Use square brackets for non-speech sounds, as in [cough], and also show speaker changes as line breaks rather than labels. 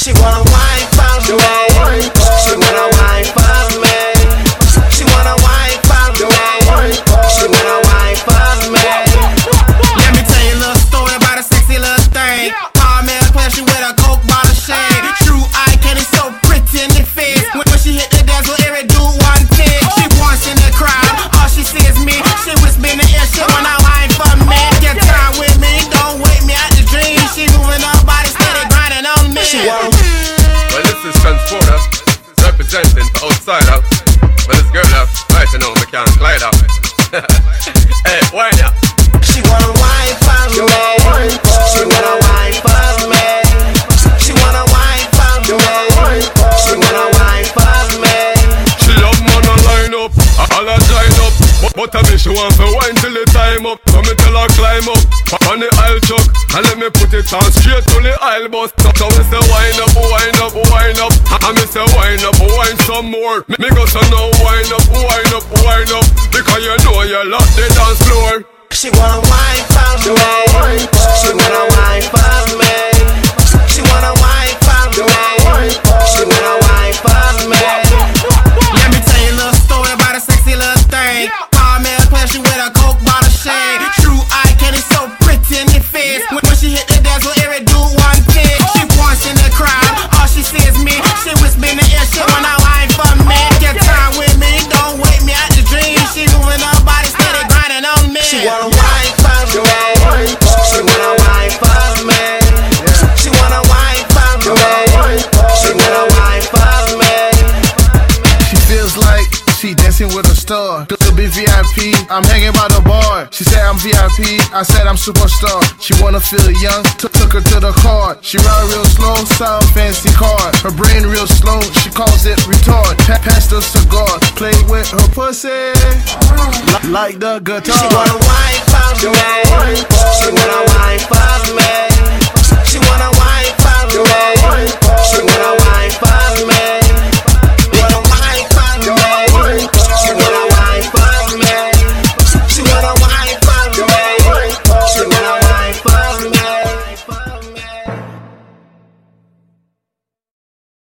She wanna wine for me. She wanna wine for me. She wanna wine for me. She wanna wine for me. Let me tell you a little story about a sexy little thing. Call me a question with a coke bottle shade. She wanna
Well, this is Transporter, representing for outsider. But this girl up, right you know, me can't glide [laughs] up. hey, why not?
She wanna wine for me. She wanna wine for me. She wanna wine for me. She wanna wine for me.
She love man a line up, all a join up. But, I mean she want to wine till the time up. So me tell her climb up on the aisle chuck and let me put it on straight to the aisle bus. So, me say wine up, wine up, wine up. And me say wine up, wine some more. Me, me go so now wine up, wine up, wine up. Because you know you love the dance floor.
She wanna wine wanna me. She wanna me. She wanna me. She wanna me. She
feels like she dancing with a star. Be VIP. I'm hanging by the bar. She said I'm VIP. I said I'm superstar. She wanna feel young. Took took her to the car. She ride real slow. Sound fancy car. Her brain real slow calls it retard. Pa- pass the cigar, play with her pussy. Like the guitar. She wanna wine for me.
She wanna wine for.